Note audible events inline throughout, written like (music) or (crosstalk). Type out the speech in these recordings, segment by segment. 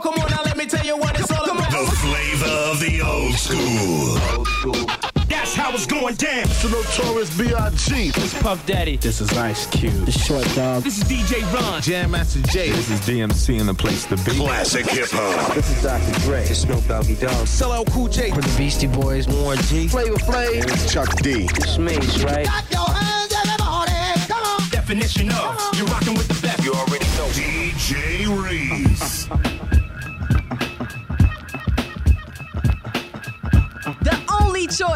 go. Come on now, let me tell you what it's all about. The flavor of the old school. That's how it's going down. It's the notorious B.I.G. It's Puff Daddy. This is Ice Cube. The Short Dog. This is DJ Ron. Jam Master Jay. This is DMC in the place to be. Classic hip hop. This is Dr. Dre. This is Snoop Doggy Dogg. Solo Cool J. For the Beastie Boys. Warren G. Flavor Flav. It's Chuck D. It's Mase, right? Clap your hands, everybody. Come on. Definition of you're rocking with the best. You already know. DJ Reese. To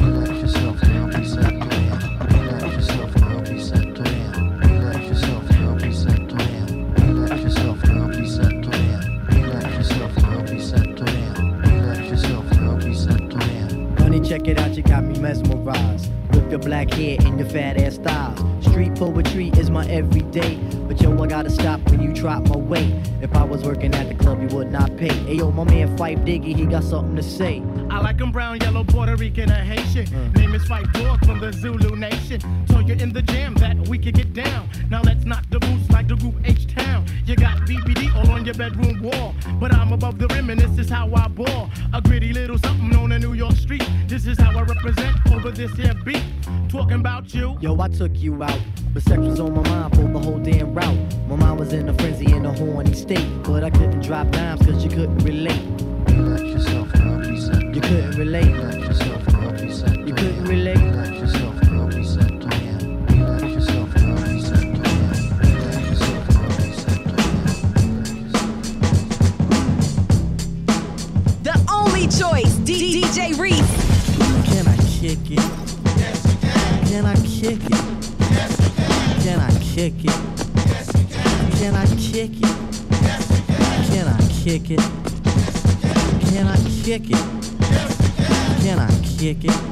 Relax yourself, girl, be set to down. Relax yourself, don't be set to him. Relax yourself, and I'll be set to down. Relax yourself, I'll be set to down. Relax yourself, and I'll be set to down. Honey, check it out, you got me mesmerized. With your black hair and your fat ass styles. Street poetry is my everyday. But yo, I gotta stop when you drop my weight. If I was working at the club, you would not pay. Hey yo, my man Phife Diggy, he got something to say. I like 'em brown, yellow, Puerto Rican, or Haitian. Name is Phife Dawg from the Zulu Nation. So you're in the jam that we can get down. Now let's knock the boots like the group H Town. You got BBD all on your bedroom wall. But I'm above the rim and this is how I ball. A gritty little something on a New York street. This is how I represent over this here beat. Talking about you. Yo, I took you out. But sex was on my mind for the whole damn route. My mind was in a frenzy in a horny state. But I couldn't drop dimes cause you couldn't relate. Relax yourself, girl, be set You couldn't relate. Relax yourself, girl, be set You couldn't relate. Relax yourself, girl, be set to Relax yourself, girl, be set to Relax yourself, girl, be set The only choice, D- DJ Reese. Can I kick it? Kick it? Yes, you can. Can I kick it? Yes, you can. Can I kick it? Can I kick it? Yes, you can. Can I kick it?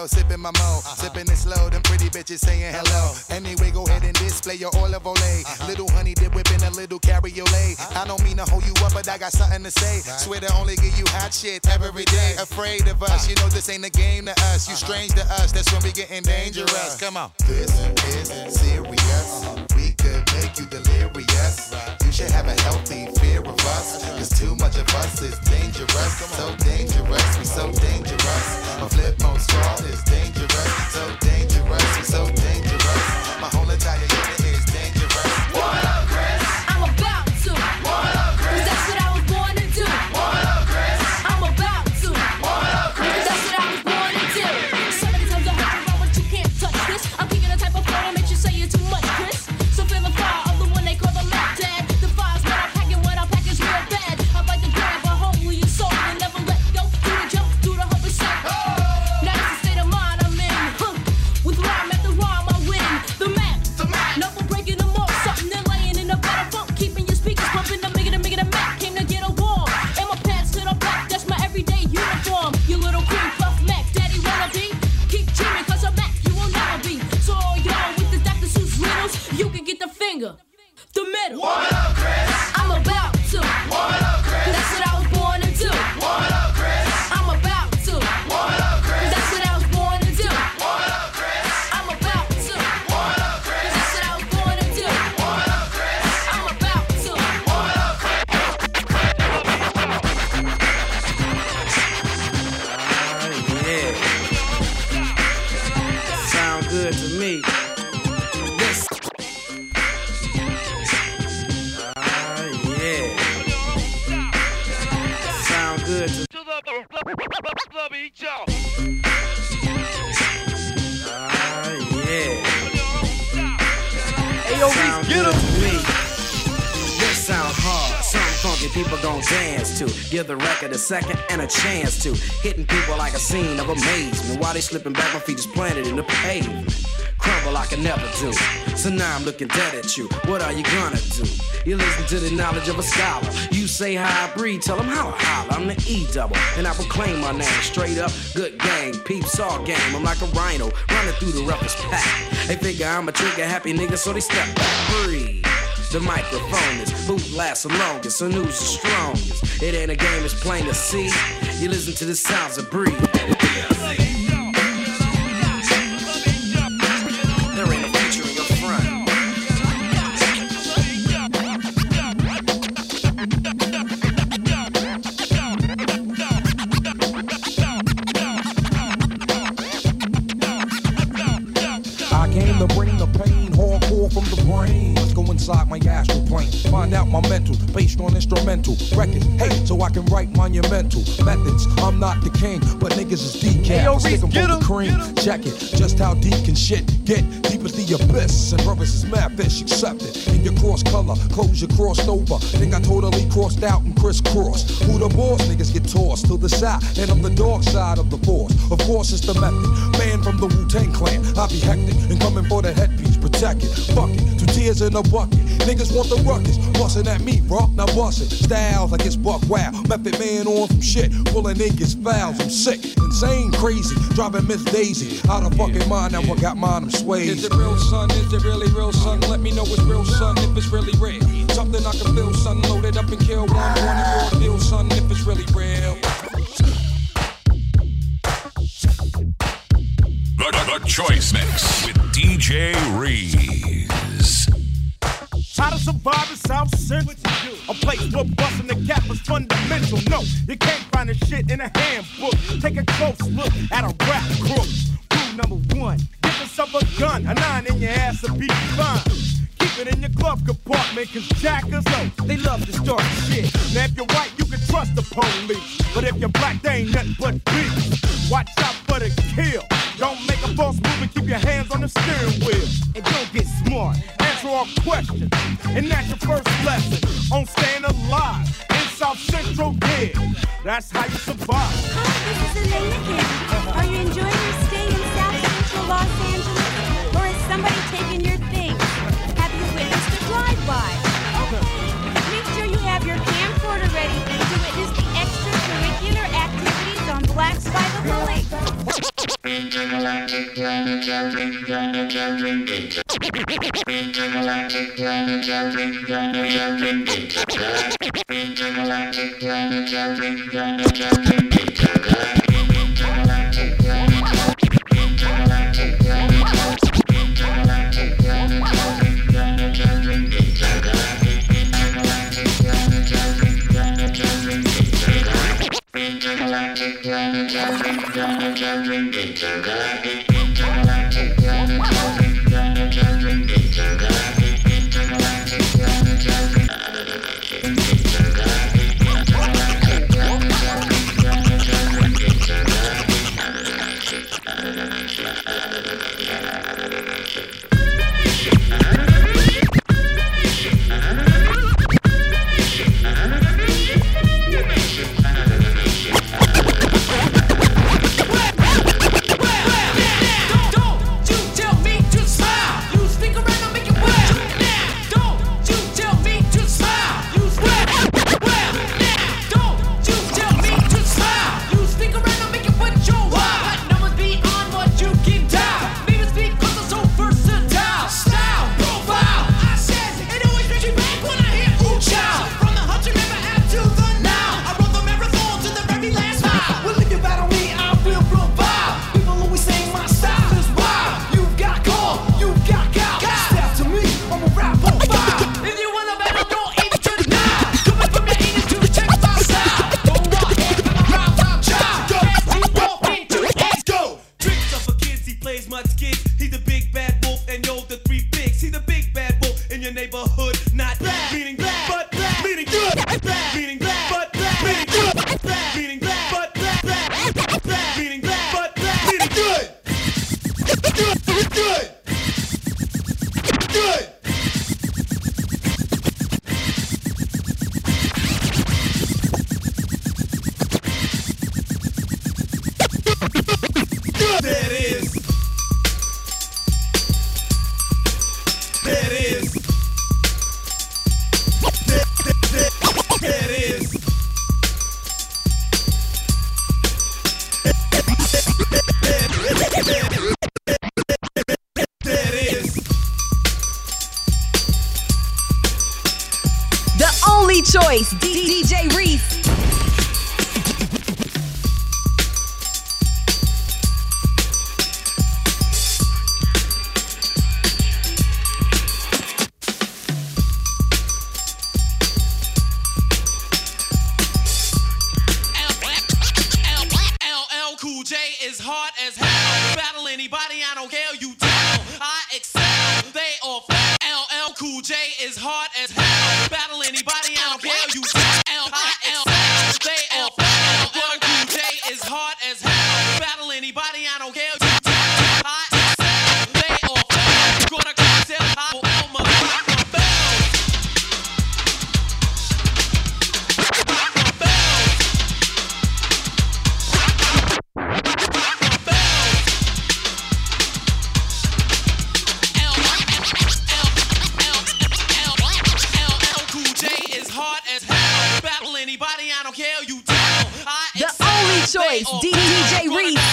My sipping my mo. Uh-huh. Sipping it slow, them pretty bitches saying hello. Anyway, go ahead and display your olive ole. Uh-huh. Little honey dip whipping a little cabriolet. Uh-huh. I don't mean to hold you up, but I got something to say. Swear to only give you hot shit every day. Afraid of us, you know this ain't a game to us. You strange to us, that's when we getting dangerous. Come on. This is serious. We could make you delirious. You should have a healthy fear of us. Cause too much of us is dangerous. So dangerous, we so dangerous. A flip mode straw is dangerous. So dangerous, so dangerous. People gon' dance to. Give the record a second and a chance to. Hitting people like a scene of amazement. While they slipping back, my feet is planted in the pavement. Crumble I can never do. So now I'm looking dead at you. What are you gonna do? You listen to the knowledge of a scholar. You say how I breathe, tell them how I holler. I'm the E double, and I proclaim my name straight up. Good gang, peeps all game. I'm like a rhino running through the roughest pack. They figure I'm a trigger happy nigga, so they step back. Breathe. The microphone is boot lasts the longest, so news is strongest. It ain't a game, it's plain to see. You listen to the sounds of breathe. Brain. Let's go inside my astral plane, find out my mental, based on instrumental records. Hey, so I can write monumental methods. I'm not the king, but niggas is decal. Hey, yo, Stick Reese, 'em get for 'em, the cream. Check it, just how deep can shit get? Deep as the abyss, and brothers is mad fish accepted. In your cross color, clothes you crossed over. Think I totally crossed out and crisscrossed. Who the boss? Niggas get tossed to the side, and I'm the dark side of the force. Of course, it's the method. Man from the Wu Tang clan, I be hectic and coming for the headpiece, protect it. Fuck it, two tears in a bucket. Niggas want the ruckus, bustin' at me, bro. Now bust it. Styles like it's buck wow. Method man on some shit, pulling niggas fouls. I'm sick, insane, crazy, driving Miss Daisy out of fucking mind. Now I got mine, I'm swayed. Is it real, son? Is it really real, son? Let me know it's real, son. If it's really real, something I can feel, son. Loaded up and kill one, one and raw deal, son. If it's really real. The, the, the Choice Mix with DJ Reese. How to survive in South Central? A place where busting the gap is fundamental. No, you can't find the shit in a handbook. Take a close look at a rap crook. Rule number one, get yourself a gun. A nine in your ass will be fine. It in your glove compartment, cause jackers, yo, they love to start shit. Now if you're white, you can trust the police. But if you're black, they ain't nothing but beef. Watch out for the kill. Don't make a false move and keep your hands on the steering wheel. And don't get smart. Answer all questions. And that's your first lesson on staying alive in South Central, yeah. That's how you survive. This is Elena here. Are you enjoying your stay in South Central Los Angeles? Or has somebody taken your Okay. Make sure you have your camcorder ready to witness the extracurricular activities on Blacks by the Lake. Don't you tell me to hard as hell. Battle anybody, I don't care. You tell. I The only choice, DJ Reese.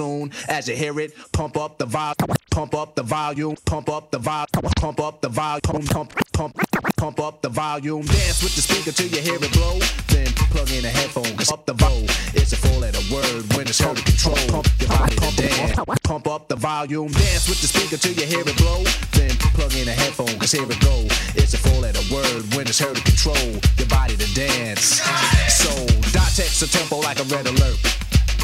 Soon. As you hear it, pump up the volume, pump up the volume, pump up the volume, pump up the volume, pump, pump, pump, pump up the volume. Dance with the speaker till you hear it blow. Then plug in a headphone, cause up the volume. It's a four letter word when it's hard to control. Pump your body to dance. Pump up the volume. Dance with the speaker till you hear it blow. Then plug in a headphone, cause here it go. It's a four letter word when it's heard to control your body to dance. So, dot text a tempo like a red alert.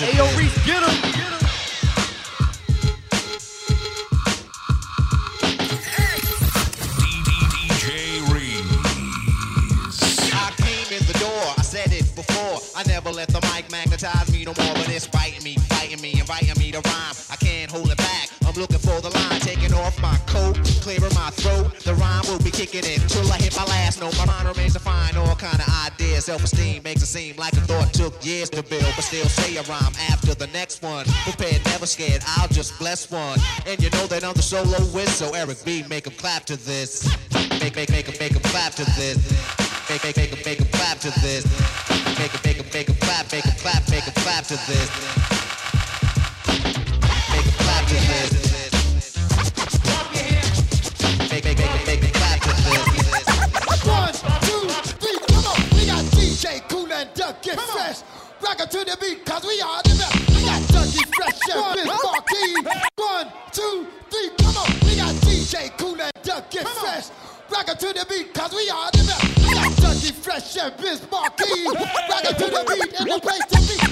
Make 'em clap to Hey, yo, this. Reese, get him. DJ Reese. I came in the door, I said it before. I never let the mic magnetize me no more, but it's biting me, fighting me, inviting me to rhyme. I can't hold it back. I'm looking for the line, taking off my coat, clearing my throat. The rhyme will be kicking in till I hit my last note. My mind remains to find all kind of ideas. Self-esteem makes it seem like a thought took years to build, but still say a rhyme after the next one. Prepared, never scared. I'll just bless one, and you know that I'm the soloist. So Eric B, make 'em clap to this. Make make make 'em make 'em clap to this. Make make make 'em make 'em clap to this. Make 'em make 'em make 'em clap, make 'em clap, make 'em clap to this. Make 'em clap to this. Rock it to the beat, cause we are the best. We got Ducky Fresh and Biz Markie. One, two, three, come on. We got DJ Cool and Duck Fresh. Rock it to the beat, cause we are the best. We got Ducky Fresh and Biz Markie. Rock it to the beat in the place to be.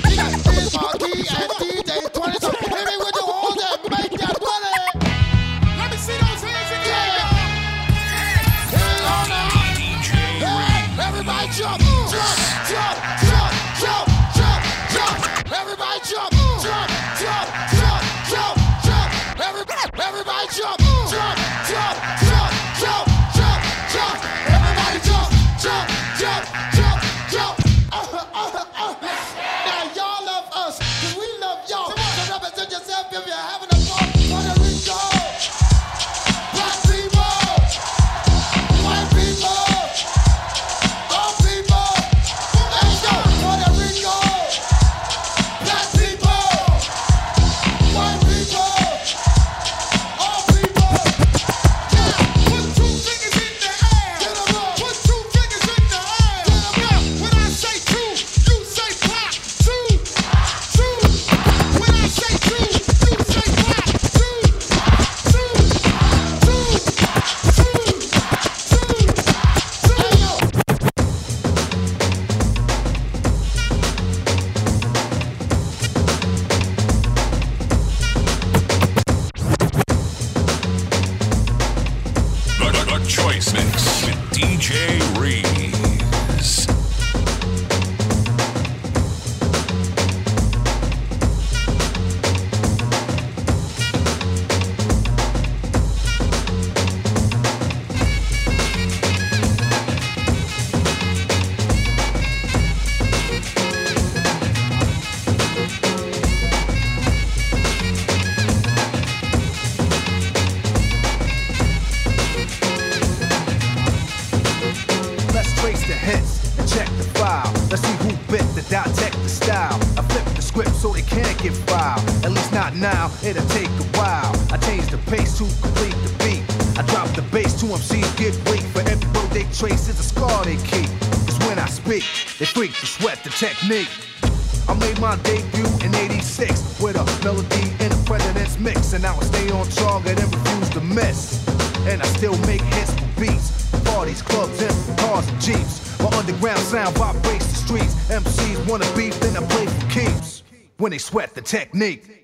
now, it'll take a while. I change the pace to complete the beat. I drop the bass to MCs get weak. For every road they trace is a scar they keep. Cause when I speak, they freak to sweat the technique. I made my debut in 86 with a melody in a president's mix. And I'll stay on target and refuse to miss. And I still make hits for beats. Parties, clubs, and cars and jeeps. My underground sound vibrates the streets. MCs wanna beef, then I play for keeps. When they sweat the technique.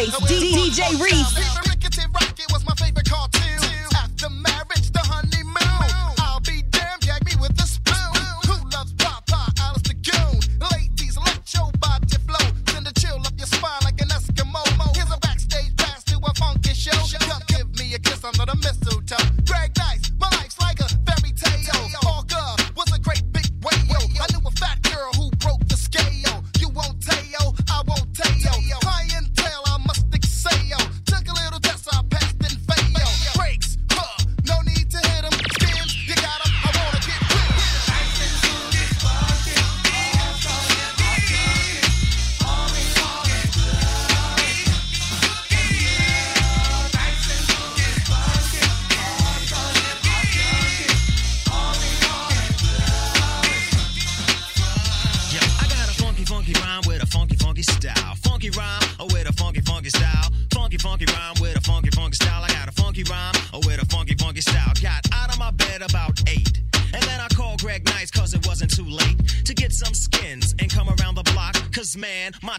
Grace, DJ Reese.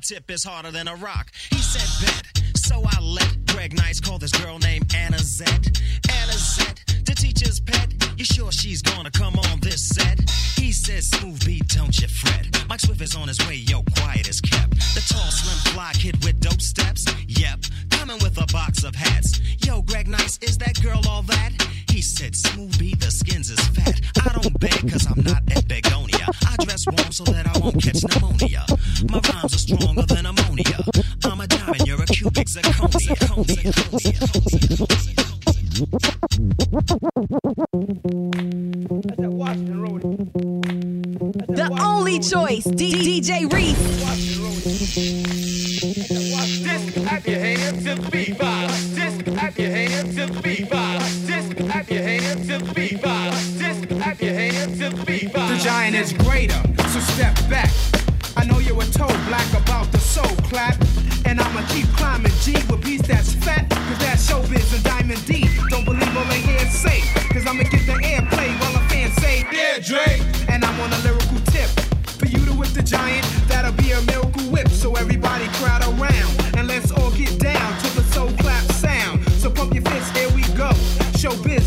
tip is harder than a rock. He said, bet. So I let Greg Nice call this girl named Anna Zett.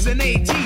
and 18.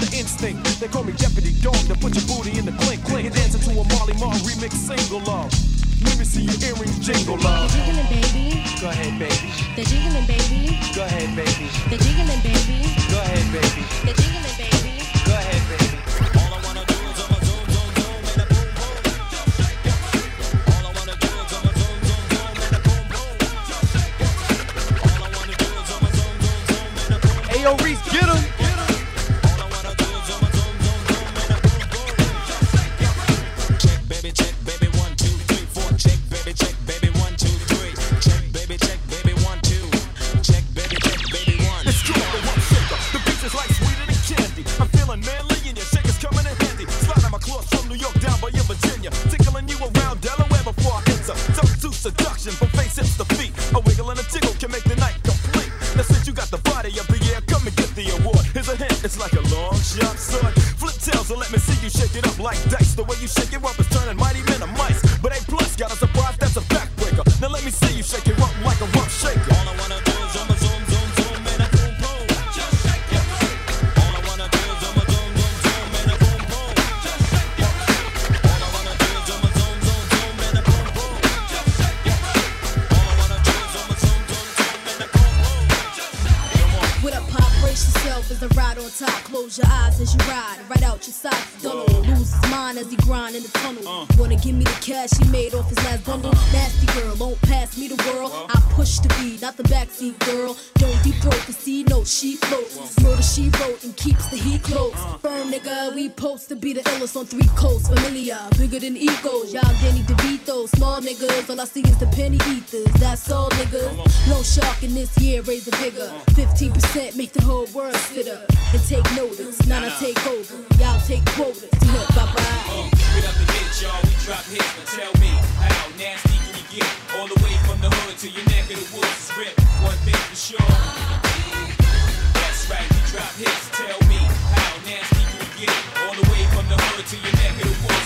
the instinct. They call me Jeopardy Dog to put your booty in the clink, clink, and dance into a Marley Marl remix single love. Let me see your earrings jingle love. The jiggling baby. Go ahead, baby. The jiggling baby. Go ahead, baby. The jiggling baby. Go ahead, baby. The jiggling baby. Go ahead, baby. Hey, yo, Reese, get him! those small niggas. All I see is the penny ethers. That's all niggas. No shark in this year, raise a bigger. 15% make the whole world sit up and take notice. Now I take over. Y'all take quotas. Bye bye. Uh, get up the bitch, y'all. We drop hits, but tell me how nasty can you get? All the way from the hood to your neck of the woods. Rip one thing for sure. That's right, we drop hits. Tell me how nasty can you get? All the way from the hood to your neck of the woods.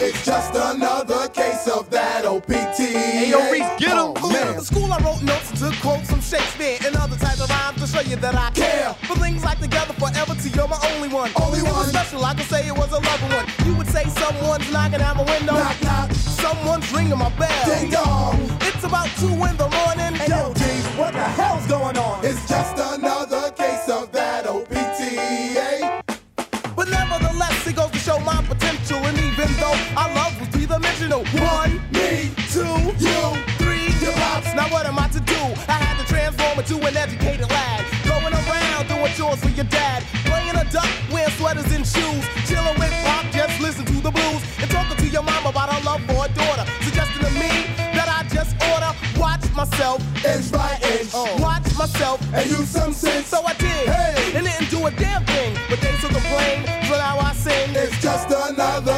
It's just another case of that OPT. Hey, yo, Reese, get oh, him. Oh, man. At school, I wrote notes to quote some Shakespeare and other types of rhymes to show you that I care. For things like together forever, to you're my only one. Only it one. was special, I could say it was a loving one. You would say someone's knocking at my window. Knock, knock. Someone's ringing my bell. Ding dong. It's about two in the morning. Yo, G, what the hell's going on? It's just another case of that. dimensional. One, me, two, you, three, your pops. Now what am I to do? I had to transform into an educated lad. Going around doing chores for your dad. Playing a duck, wearing sweaters and shoes. Chilling with pop, just listen to the blues. And talking to your mom about her love for a daughter. Suggesting to me that I just order. Watch myself, inch by inch. Oh. Watch myself, and use some sense. So I did, hey. and didn't do a damn thing. But they still complain, but now I sing. It's just another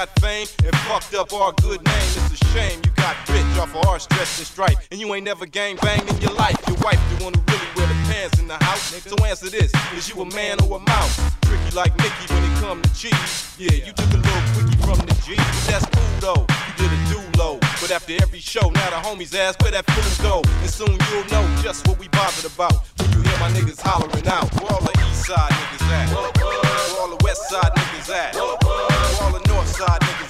Got fame, and fucked up our good name. It's a shame you got rich off of our stress and stripe. And you ain't never gang banged in your life. Your wife, one who really wear the pants in the house. So answer this, is you a man or a mouse? Tricky like Mickey when it come to cheese. Yeah, you took a little quickie from the G. But that's cool though, you did a do low. But after every show, now the homies ask where that food go. And soon you'll know just what we bothered about. When you hear my niggas hollering out, where all the east side niggas at? Where all the west side niggas at? Side niggas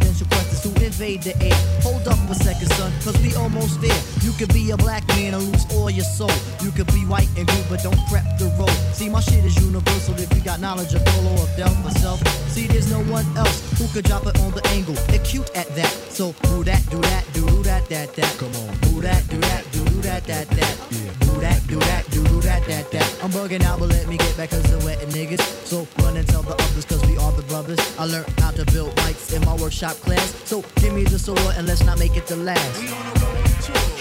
invade the air. Hold up a second, son, cause we almost there. You could be a black man and lose all your soul. You could be white and good, but don't prep the road. See, my shit is universal if you got knowledge of Dolo or Del myself. See, there's no one else who could drop it on the angle. They're cute at that. So do that, do that, do that, that, that. Come on. Do that, do that, do that, that, that. Do that, do that, do that, that, that. I'm bugging out, but let me get back cause they're wetting niggas. So run and tell the others cause we are the brothers. I learned how to build bikes in my workshop class. So give me the sword and let's not make it the last. The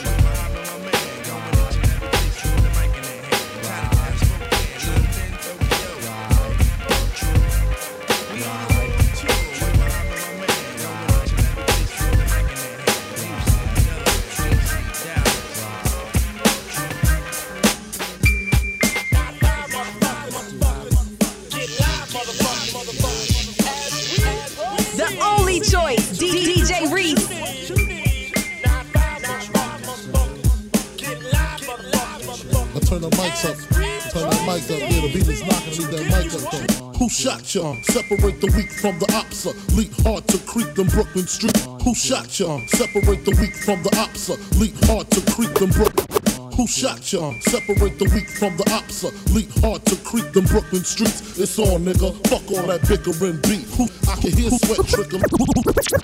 shot ya? Separate the weak from the opsa. Uh, leap hard to creep them Brooklyn streets. Who shot ya? Separate the weak from the opsa. Uh, leap hard to creep them Brooklyn. Who shot ya? Separate the weak from the opsa. Leap hard to creep them Brooklyn streets. It's on, nigga. Fuck all that bickering beef. Who I can hear sweat trickle.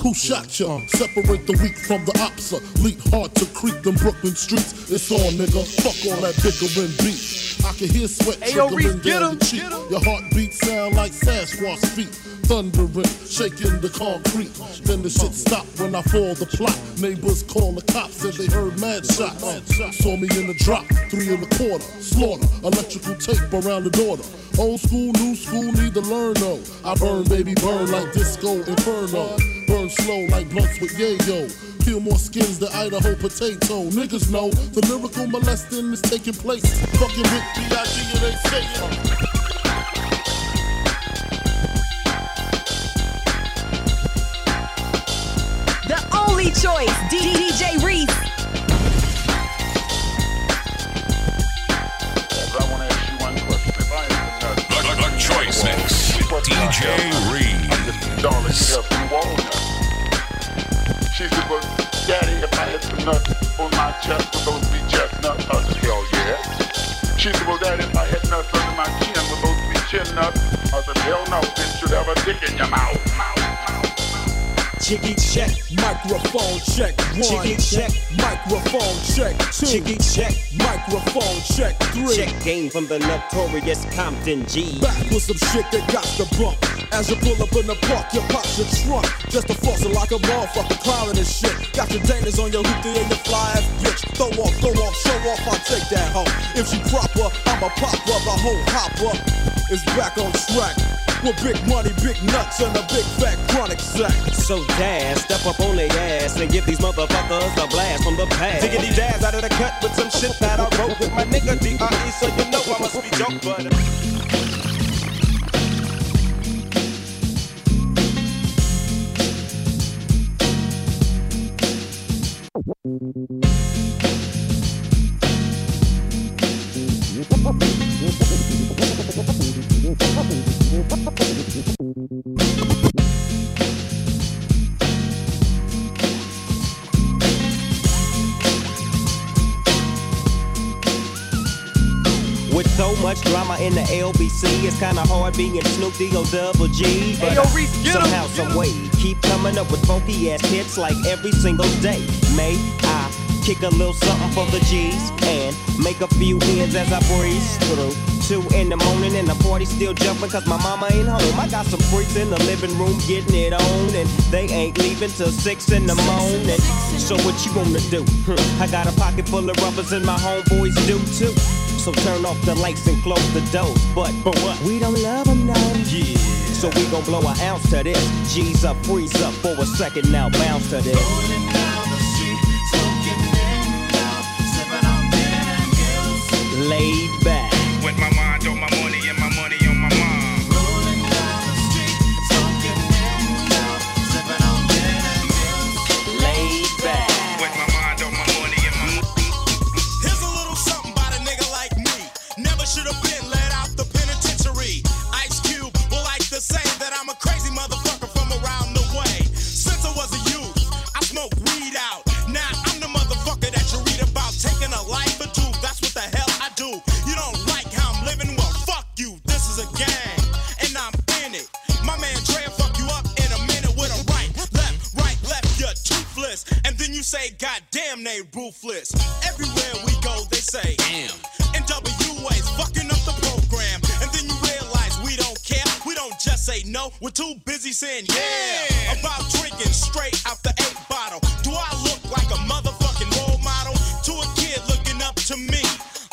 Who shot ya? Separate the weak from the opsa. Leap hard to creep them Brooklyn streets. It's on, nigga. Fuck all that bickering beef. I can hear sweat Hey, yo, Reese, trickling get down him, cheek. Your heartbeat sound like Sasquatch feet. Thundering, shaking the concrete. Then the shit stopped when I fall the plot. Neighbors call the cops and they heard mad shots. Saw me in the drop, three and a quarter. Slaughter, electrical tape around the daughter. Old school, new school, need to learn though. I burn, baby, burn like disco inferno. Burn slow like blunts with yayo. Peel more skins than Idaho potato. Niggas know the lyrical molesting is taking place. Fucking with B.I.G. it ain't safe. free choice, DJ Reese. A, a. DJ Reese. She said, well, Daddy, if I hit the nuts on my chest, will those be chestnuts? I said, hell yeah. She said, well, Daddy, if I hit nuts under my chin, will those be chin nuts? I said, hell no, bitch, you'd have a dick in your mouth. Jiggy check, microphone check one. Jiggy check. microphone check two. Jiggy check. microphone check three. Check game from the notorious Compton G. Back with some shit that got the bump. As you pull up in the park, you pop your trunk. Just a fossil like a motherfucker clowning and shit. Got your dangers on your hoopty and your fly ass bitch. Throw off, throw off, show off, I'll take that home. If she proper, I'ma pop up the whole hopper. Is back on track. With big money, big nuts, and a big fat chronic sack. So Daz, step up on their ass and give these motherfuckers a blast from the past. Diggity Daz out of the cut with some shit that I wrote with my nigga D.R.E. So you know I must be joke, but. Much drama in the LBC, it's kinda hard being Snoop D-O double G. But Hey, yo, Reese, somehow, some way, keep coming up with funky ass hits like every single day. May I kick a little something for the G's and make a few ends as I breeze through. Two in the morning and the party still jumping cause my mama ain't home. I got some freaks in the living room getting it on and they ain't leaving till six in the morning. So what you gonna do? (laughs) I got a pocket full of rubbers and my homeboys do too. So turn off the lights and close the doors. But, but what? We don't love them now. Yeah. So we gon' blow an ounce to this. G's up, freeze up for a second now, bounce to this. Laid back. With my mind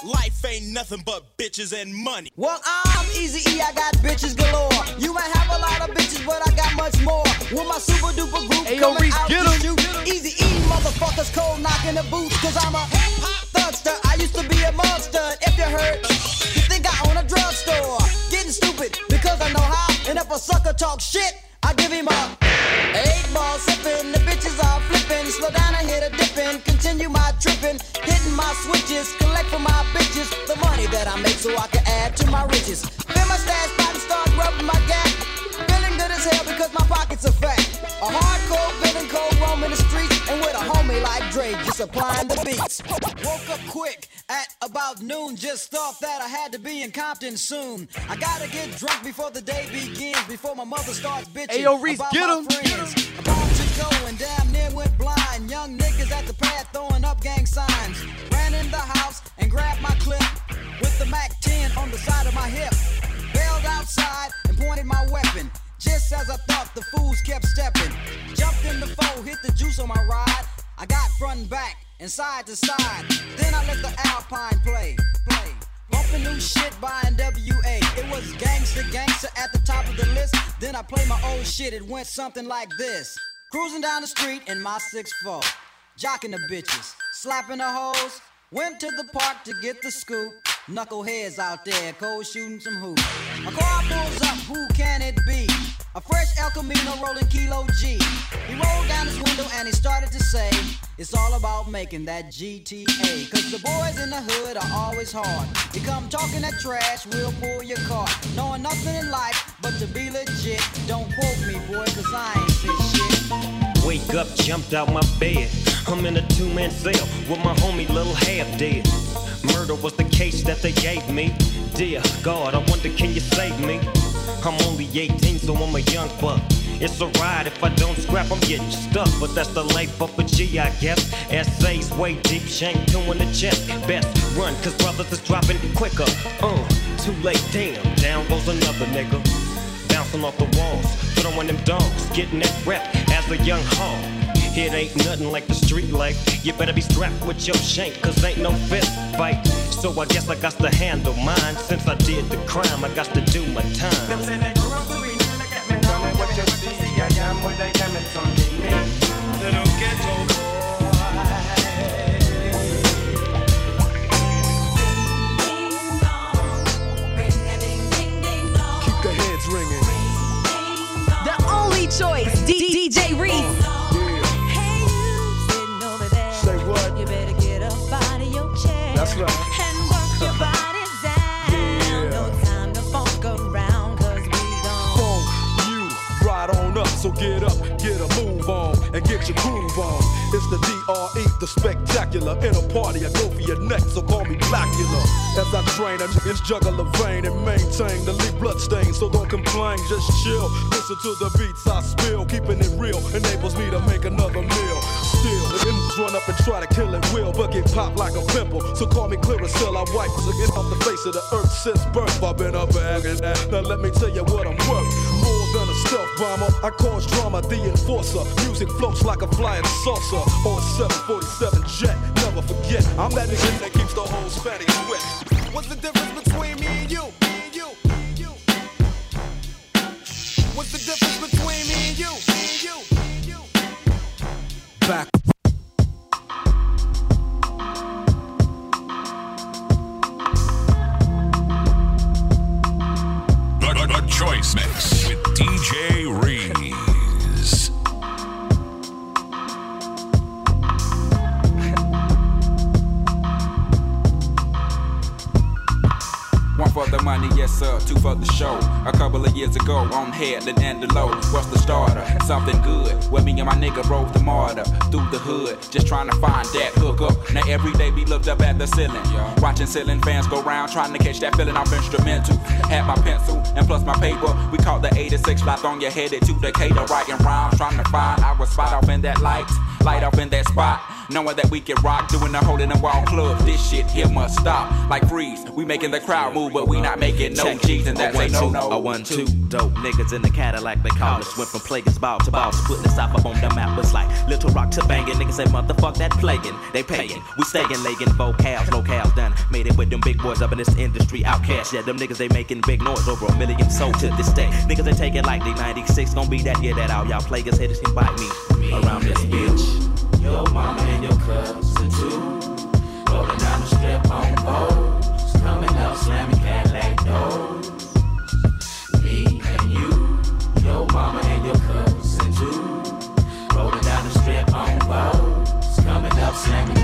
Life ain't nothing but bitches and money. Well, I'm Easy E, I got bitches galore. You might have a lot of bitches, but I got much more. With my super duper group Hey, yo, coming Reese, out get to 'em. shoot. Easy E, motherfuckers cold knocking the boots, cause I'm a thugster. I used to be a monster. If you heard, you think I own a drugstore. Getting stupid because I know how. And if a sucker talk shit, I give him a eight ball. The bitches are. Slow down and hit a. Continue my my switches. Collect my bitches. The money that I make so I can add to my riches. Fill my stash and start rubbing my gap. Feeling good as hell because my pockets are fat. A hardcore villain cold roaming the streets. And with a homie like Dre just supplying the beats. Woke up quick at about noon. Just thought that I had to be in Compton soon. I gotta get drunk before the day begins. Before my mother starts bitching. Hey, yo, Reese, about get my 'em, get friends. About to go and damn near went blind. Young niggas at the pad throwing up gang signs. Ran in the house and grabbed my clip with the Mac 10 on the side of my hip. Bailed outside and pointed my weapon. Just as I thought, the fools kept stepping. Jumped in the foe, hit the juice on my ride. I got front and back and side to side. Then I let the Alpine play, play. Bumping new shit by NWA. It was gangster, gangster at the top of the list. Then I played my old shit. It went something like this. Cruising down the street in my 6'4. Jocking the bitches, slapping the hoes. Went to the park to get the scoop. Knuckleheads out there, cold shooting some hoops. A car pulls up, who can it be? A fresh El Camino rolling Kilo G. He rolled down his window and he started to say, It's all about making that GTA. Cause the boys in the hood are always hard. You come talking that trash, we'll pull your car. Knowing nothing in life but to be legit. Don't quote me, boy, cause I ain't say shit. Wake up, jumped out my bed. I'm in a two-man cell with my homie little half dead. Murder was the case that they gave me. Dear God, I wonder can you save me? I'm only 18, so I'm a young buck. It's a ride, if I don't scrap, I'm getting stuck. But that's the life of a G, I guess. Essays way deep, shank two in the chest. Best run, cause brothers is dropping quicker. Uh, too late, damn, down goes another nigga. Bouncing off the walls, throwing them dogs, getting that rep as a young hog. It ain't nothing like the street life. You better be strapped with your shank, cause ain't no fist fight. So I guess I got to handle mine. Since I did the crime, I got to do my time. Keep the heads ringing. The only choice, D- DJ Reese. And work your body down. No time to funk we Funk you right on up. So get up, get a move on, and get your groove on. It's the DRE, the spectacular. In a party, I go for your neck, so call me Blackula. As I train, I just juggle the vein and maintain the lead blood stain. So don't complain, just chill. Listen to the beats I spill, keeping it real enables me to make another meal. Still, enemies run up and try to kill it will, but get popped like a pimple. So call me Clearasil, I wipe get off the face of the earth since birth. I've been up and that. Now let me tell you what I'm worth. More than a stealth bomber, I cause drama, the enforcer. Music floats like a flying saucer on a 747 jet. Never forget, I'm that nigga that keeps the whole Spanish wet. What's the difference between me and you? What's the difference between? Me and you. Mix two for the show. A couple of years ago, on Headland and Delowe. What's the starter? Something good. Where me and my nigga rode the MARTA through the hood, just trying to find that hook up. Now every day we looked up at the ceiling, watching ceiling fans go round, trying to catch that feeling off instrumental. Had my pencil and plus my paper. We caught the 86 Flat Shoals, headed to Decatur, writing rhymes, trying to find our spot off in that light, light off in that spot. Knowing that we can rock, doing the hole in the wall club. This shit here must stop. Like freeze, we making the crowd move, but we not making no G's, and that's a a one, no no. a one, two, dope niggas in the Cadillac, they call us. Went from Player's Ball to balls, putting us up on the map. It's like Little Rock to banging. Niggas say, motherfuck that plaguing. They paying. We staying, legging, vocals, locales done. Made it with them big boys up in this industry, OutKast. Yeah, them niggas, they making big noise over a million sold to this day. Niggas, they take it like they 96, gon' be that year that all y'all plaguers haters can bite me around this bitch. Your mama and your cousin too. Rolling down the strip on boats. Coming up, slamming Cadillac doors. Me and you. Your mama and your cousin too. Rolling down the strip on boats. Coming up, slamming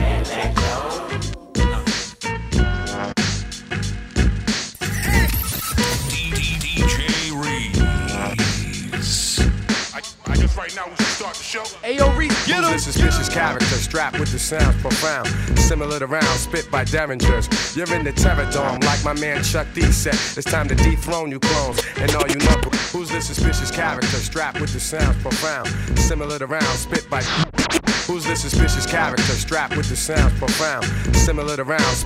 Reese, get suspicious character strapped with the sounds profound. Similar to rounds spit by derringers. You're in the terror dome, like my man Chuck D said. It's time to dethrone you clones and all you knuckle. Who's this suspicious character strapped with the sounds profound? Similar to rounds spit by. Who's this suspicious character strapped with the sounds profound? Similar to rounds.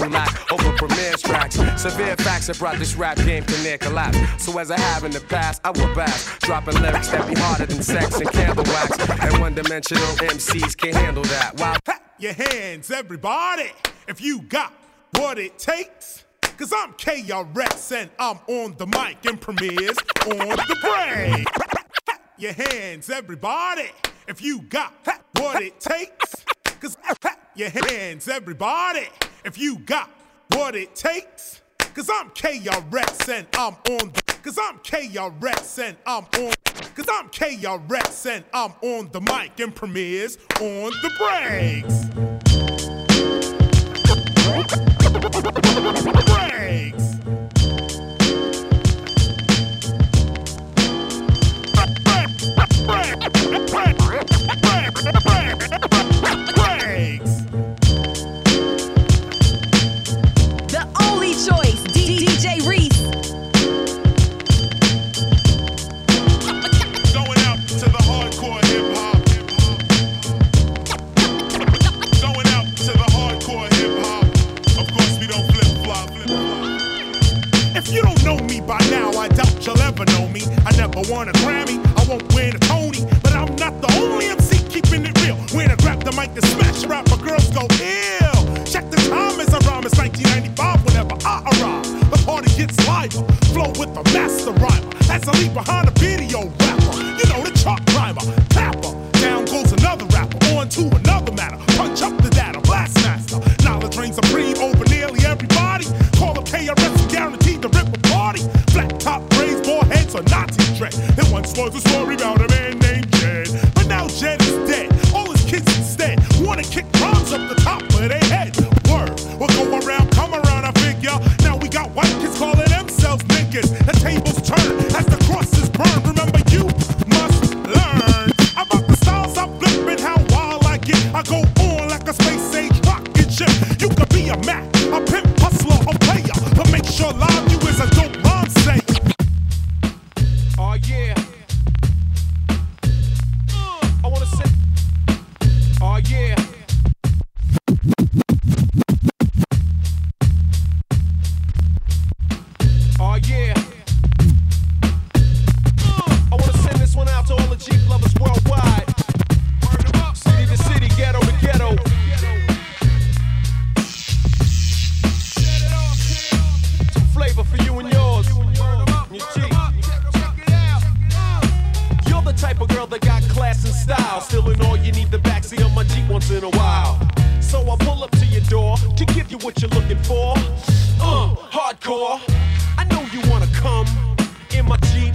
who lack over Premier's tracks. Severe facts have brought this rap game to near collapse. So as I have in the past, I will bash. Dropping lyrics that be harder than sex and candle wax. And one dimensional MCs can't handle that. Wow. Your hands, everybody, if you got what it takes. Cause I'm KRS and I'm on the mic and Premier's on the brain. Your hands, everybody, if you got what it takes. Cause clap your hands, everybody, if you got what it takes. Cause I'm KRS and I'm on the Cause I'm KRS and I'm on Cause I'm KRS and I'm on the mic and Premier's on the breaks. what you're looking for. Uh, hardcore. I know you wanna come in my Jeep.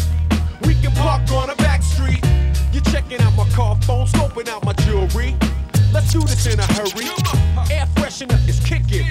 We can park on a back street. You're checking out my car phone, scoping out my jewelry. Let's do this in a hurry. Air freshener is kicking.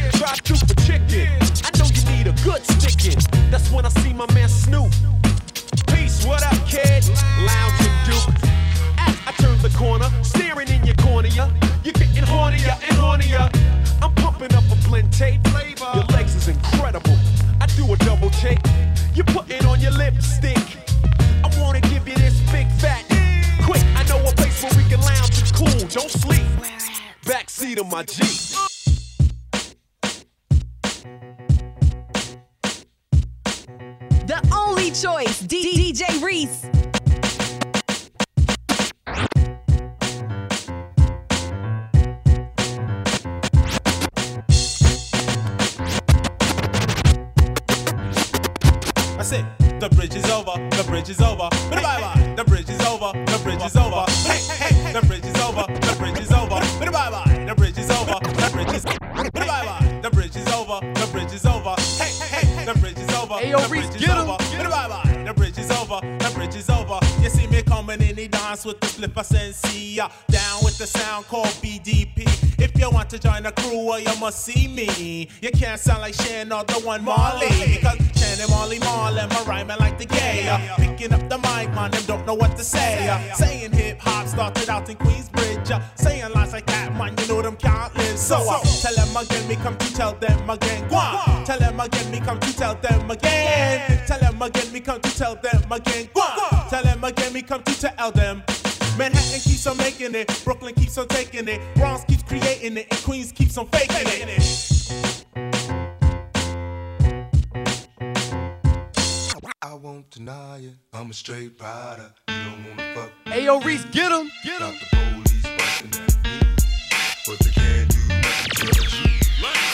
see me. You can't sound like Shannon or the one Marley. Because Shannon, Marley, Marlin, my rhyming like the gay. Uh, picking up the mic, man, them don't know what to say. Uh, saying hip hop started out in Queensbridge. Uh, saying lines like that, man, you know them countless. So I tell them again, me come to tell them again. Guan. Tell them again, me come to tell them again. Tell them again, me come to tell them again. Guan. Tell them again, me come to tell them. Manhattan keeps on making it, Brooklyn keeps on taking it, Bronx keeps getting it, and Queens keeps on faking it. I won't deny it. I'm a straight rider. You don't wanna fuck. Hey, yo, Reese, get him, get him. But they can't do nothing to you.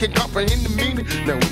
Can't comprehend the meaning. Now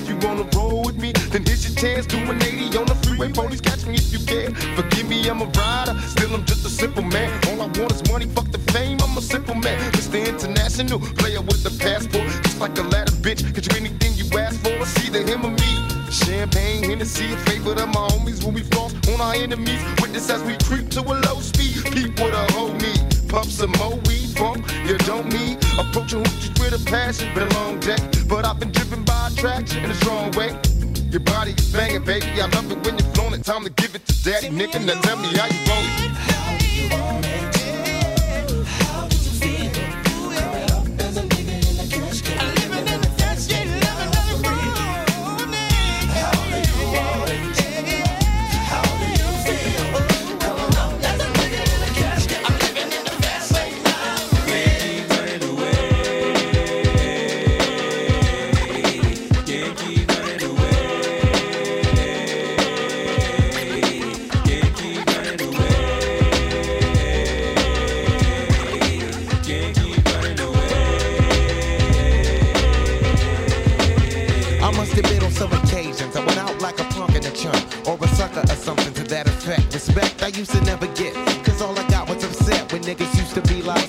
used to never get, cause all I got was upset when niggas used to be like,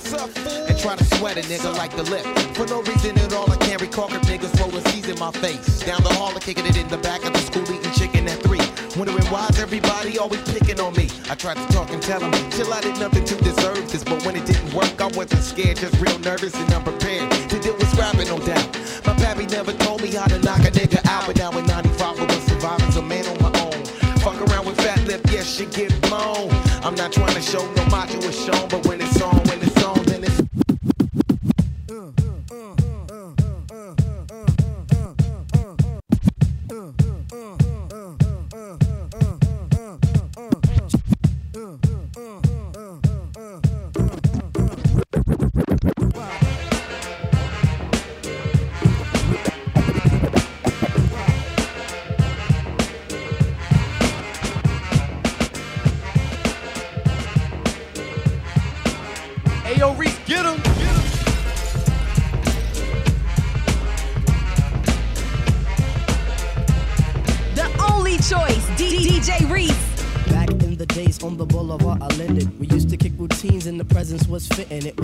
and try to sweat a nigga like the lip. For no reason at all, I can't recall if niggas rolling C's in my face. Down the hall, and kicking it in the back of the school, eating chicken at three. Wondering why's everybody always picking on me. I tried to talk and tell them, chill, I did nothing to deserve this. But when it didn't work, I wasn't scared, just real nervous and unprepared to deal with scrapping, no doubt. My pappy never told me how to knock a nigga out, but now in 95 she get blown. I'm not trying to show no macho is shown, but when it's on, presence was fitting. It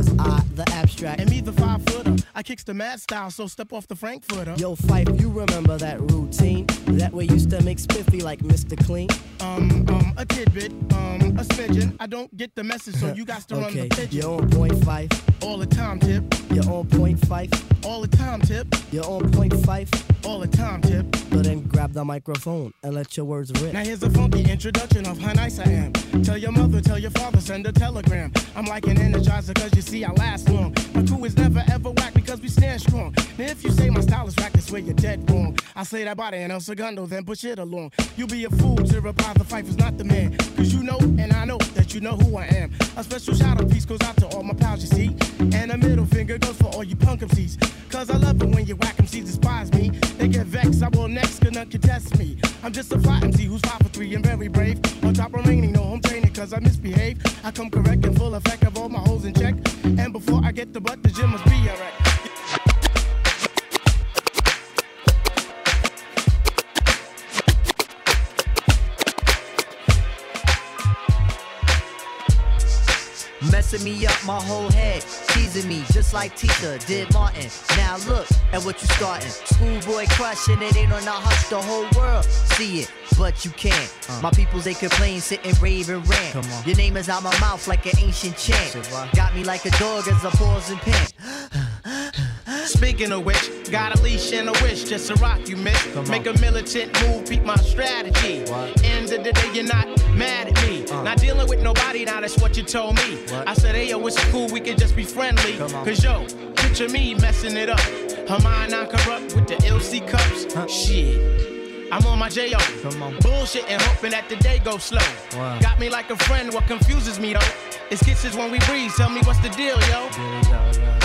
the mad style, so step off the Frankfurter. Yo, Phife, you remember that routine? That way used to make spiffy like Mr. Clean. Um, um, a tidbit, um, a smidgen. I don't get the message, so (laughs) you got to run okay, the pigeon. you're on point Phife. All the time, tip. You're on point Phife. All the time, tip. You're on point Phife. All the time, tip. But then grab the microphone and let your words rip. Now here's a funky introduction of how nice I am. Tell your mother, tell your father, send a telegram. I'm like an energizer, cause you see I last long. My crew is never ever whack because we stand strong. Now if you say my style is whack, that's where you're dead wrong. I say that body and El Segundo, then push it along. You'll be a fool to reply the fight not the man. Cause you know, and I know that you know who I am. A special shout out piece goes out to all my pals, you see. And a middle finger goes for all you punk MCs. Cause I love it when you whack MCs despise me. They get vexed, I will next, cause none can test me. I'm just a fly MC who's five for three and very brave. On top remaining, no home training, cause I misbehave. I come correct and full effect of all my holes in check. And before I get the butt, the gym must be alright. Messing me up my whole head, teasing me just like Tita did Martin. Now look at what you starting. Schoolboy crushing it ain't on the hush, the whole world see it, but you can't. Uh. My peoples they complain, sit and rave and rant. Come on. Your name is out my mouth like an ancient chant. Got me like a dog as I pause and pant. Speaking of which, got a leash and a wish just to rock you, miss. Make a militant move, peep my strategy. End of the day, you're not mad at me. Not dealing with nobody, now that's what you told me. I said, hey, yo, it's cool, we can just be friendly. Cause yo, picture me messing it up. Her mind not corrupt with the LC cups. Shit. I'm on my J.O. Bullshit and hoping that the day goes slow. Wow. Got me like a friend, what confuses me though? It's kisses when we breathe, tell me what's the deal, yo.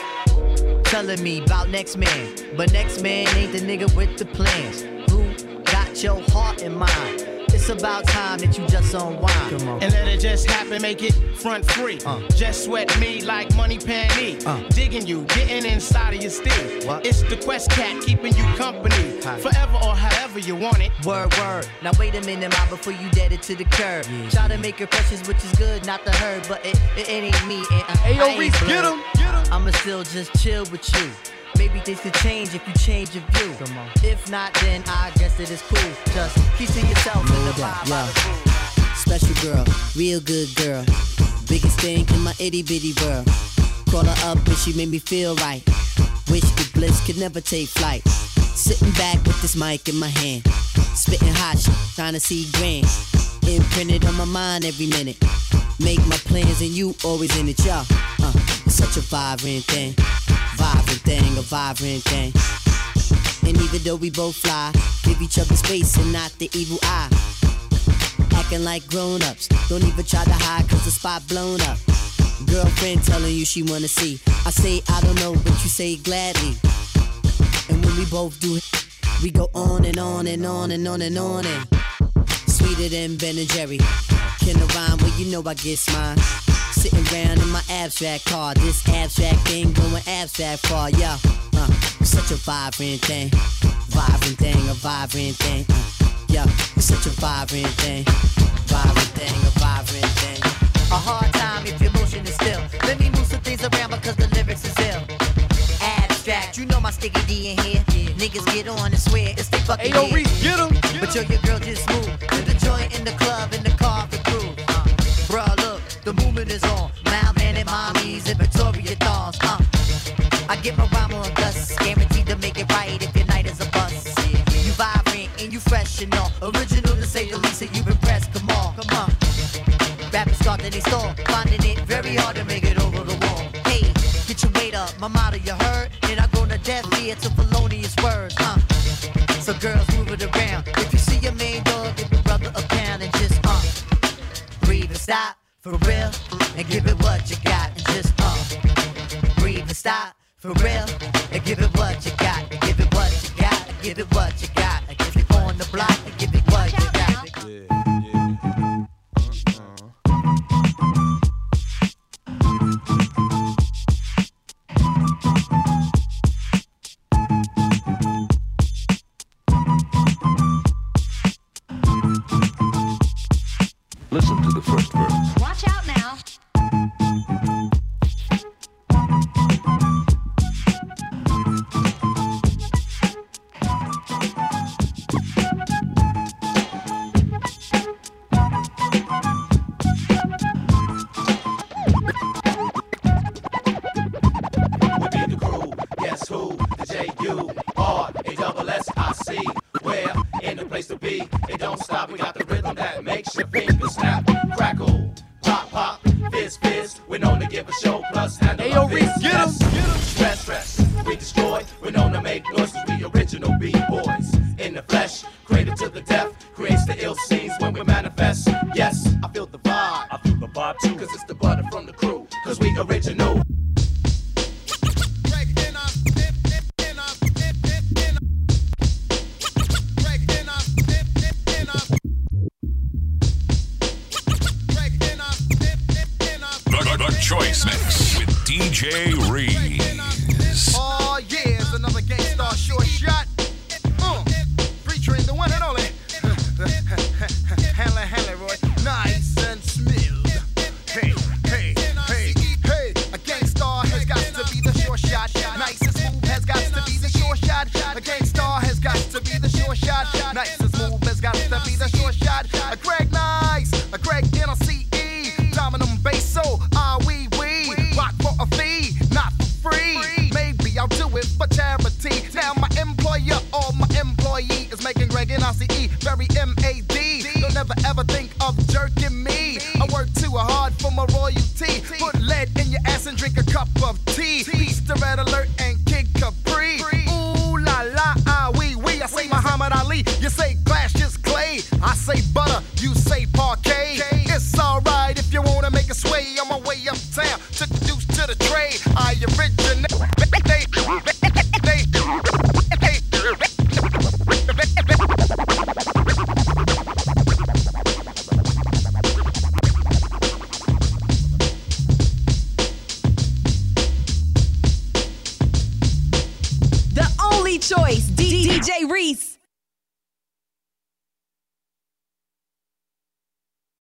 Telling me about next man, but next man ain't the nigga with the plans. Who got your heart in mind? It's about time that you just unwind. And let it just happen, make it front free. Just sweat me like money panty. Digging you, getting inside of your steel. It's the Quest Cat keeping you company. Forever or however you want it. Word, word. Now wait a minute, ma, before you dead it to the curb. Try to make your precious, which is good, not the herd, but it, it, it ain't me. And, uh, Hey, yo, I Reese, get him, I'ma still just chill with you. Maybe things could change if you change your view. If not, then I guess it is cool. Just keep to yourself in the vibe. Special girl, real good girl. Biggest thing in my itty bitty world. Call her up and she made me feel right. Wish the bliss could never take flight. Sitting back with this mic in my hand. Spitting hot shit, trying to see grand. Imprinted on my mind every minute. Make my plans and you always in it, y'all. Uh, it's such a vibrant thing. Vibrant thing, a vibrant thing. And even though we both fly, give each other space and not the evil eye. Acting like grown ups. Don't even try to hide cause the spot blown up. Girlfriend telling you she wanna see. I say I don't know, but you say gladly. And when we both do it, we go on and on and on and on and on and sweeter than Ben and Jerry. Can I rhyme? Well, you know I get mine. Sitting round in my abstract car. This abstract thing going abstract far, yeah. Uh, such a vibrant thing. Vibrant thing, a vibrant thing. Uh, yeah, it's such a vibrant thing. Vibrant thing, a vibrant thing. A hard time if your motion is still. Let me move some things around because the lyrics is ill. Abstract, you know my sticky D in here. Niggas get on and swear it's the fucking Ayo. Reese, get 'em, But yo, your girl is on. And mommies and Victoria dolls. Uh, I get my rhyme on thus, guaranteed to make it right if your night is a bust. You vibrant and you fresh and all. Original to say the least, and you impressed. Come on, come on. Rappers start in they store, finding it very hard to make it for real. And give it what you got B-boys. In the flesh,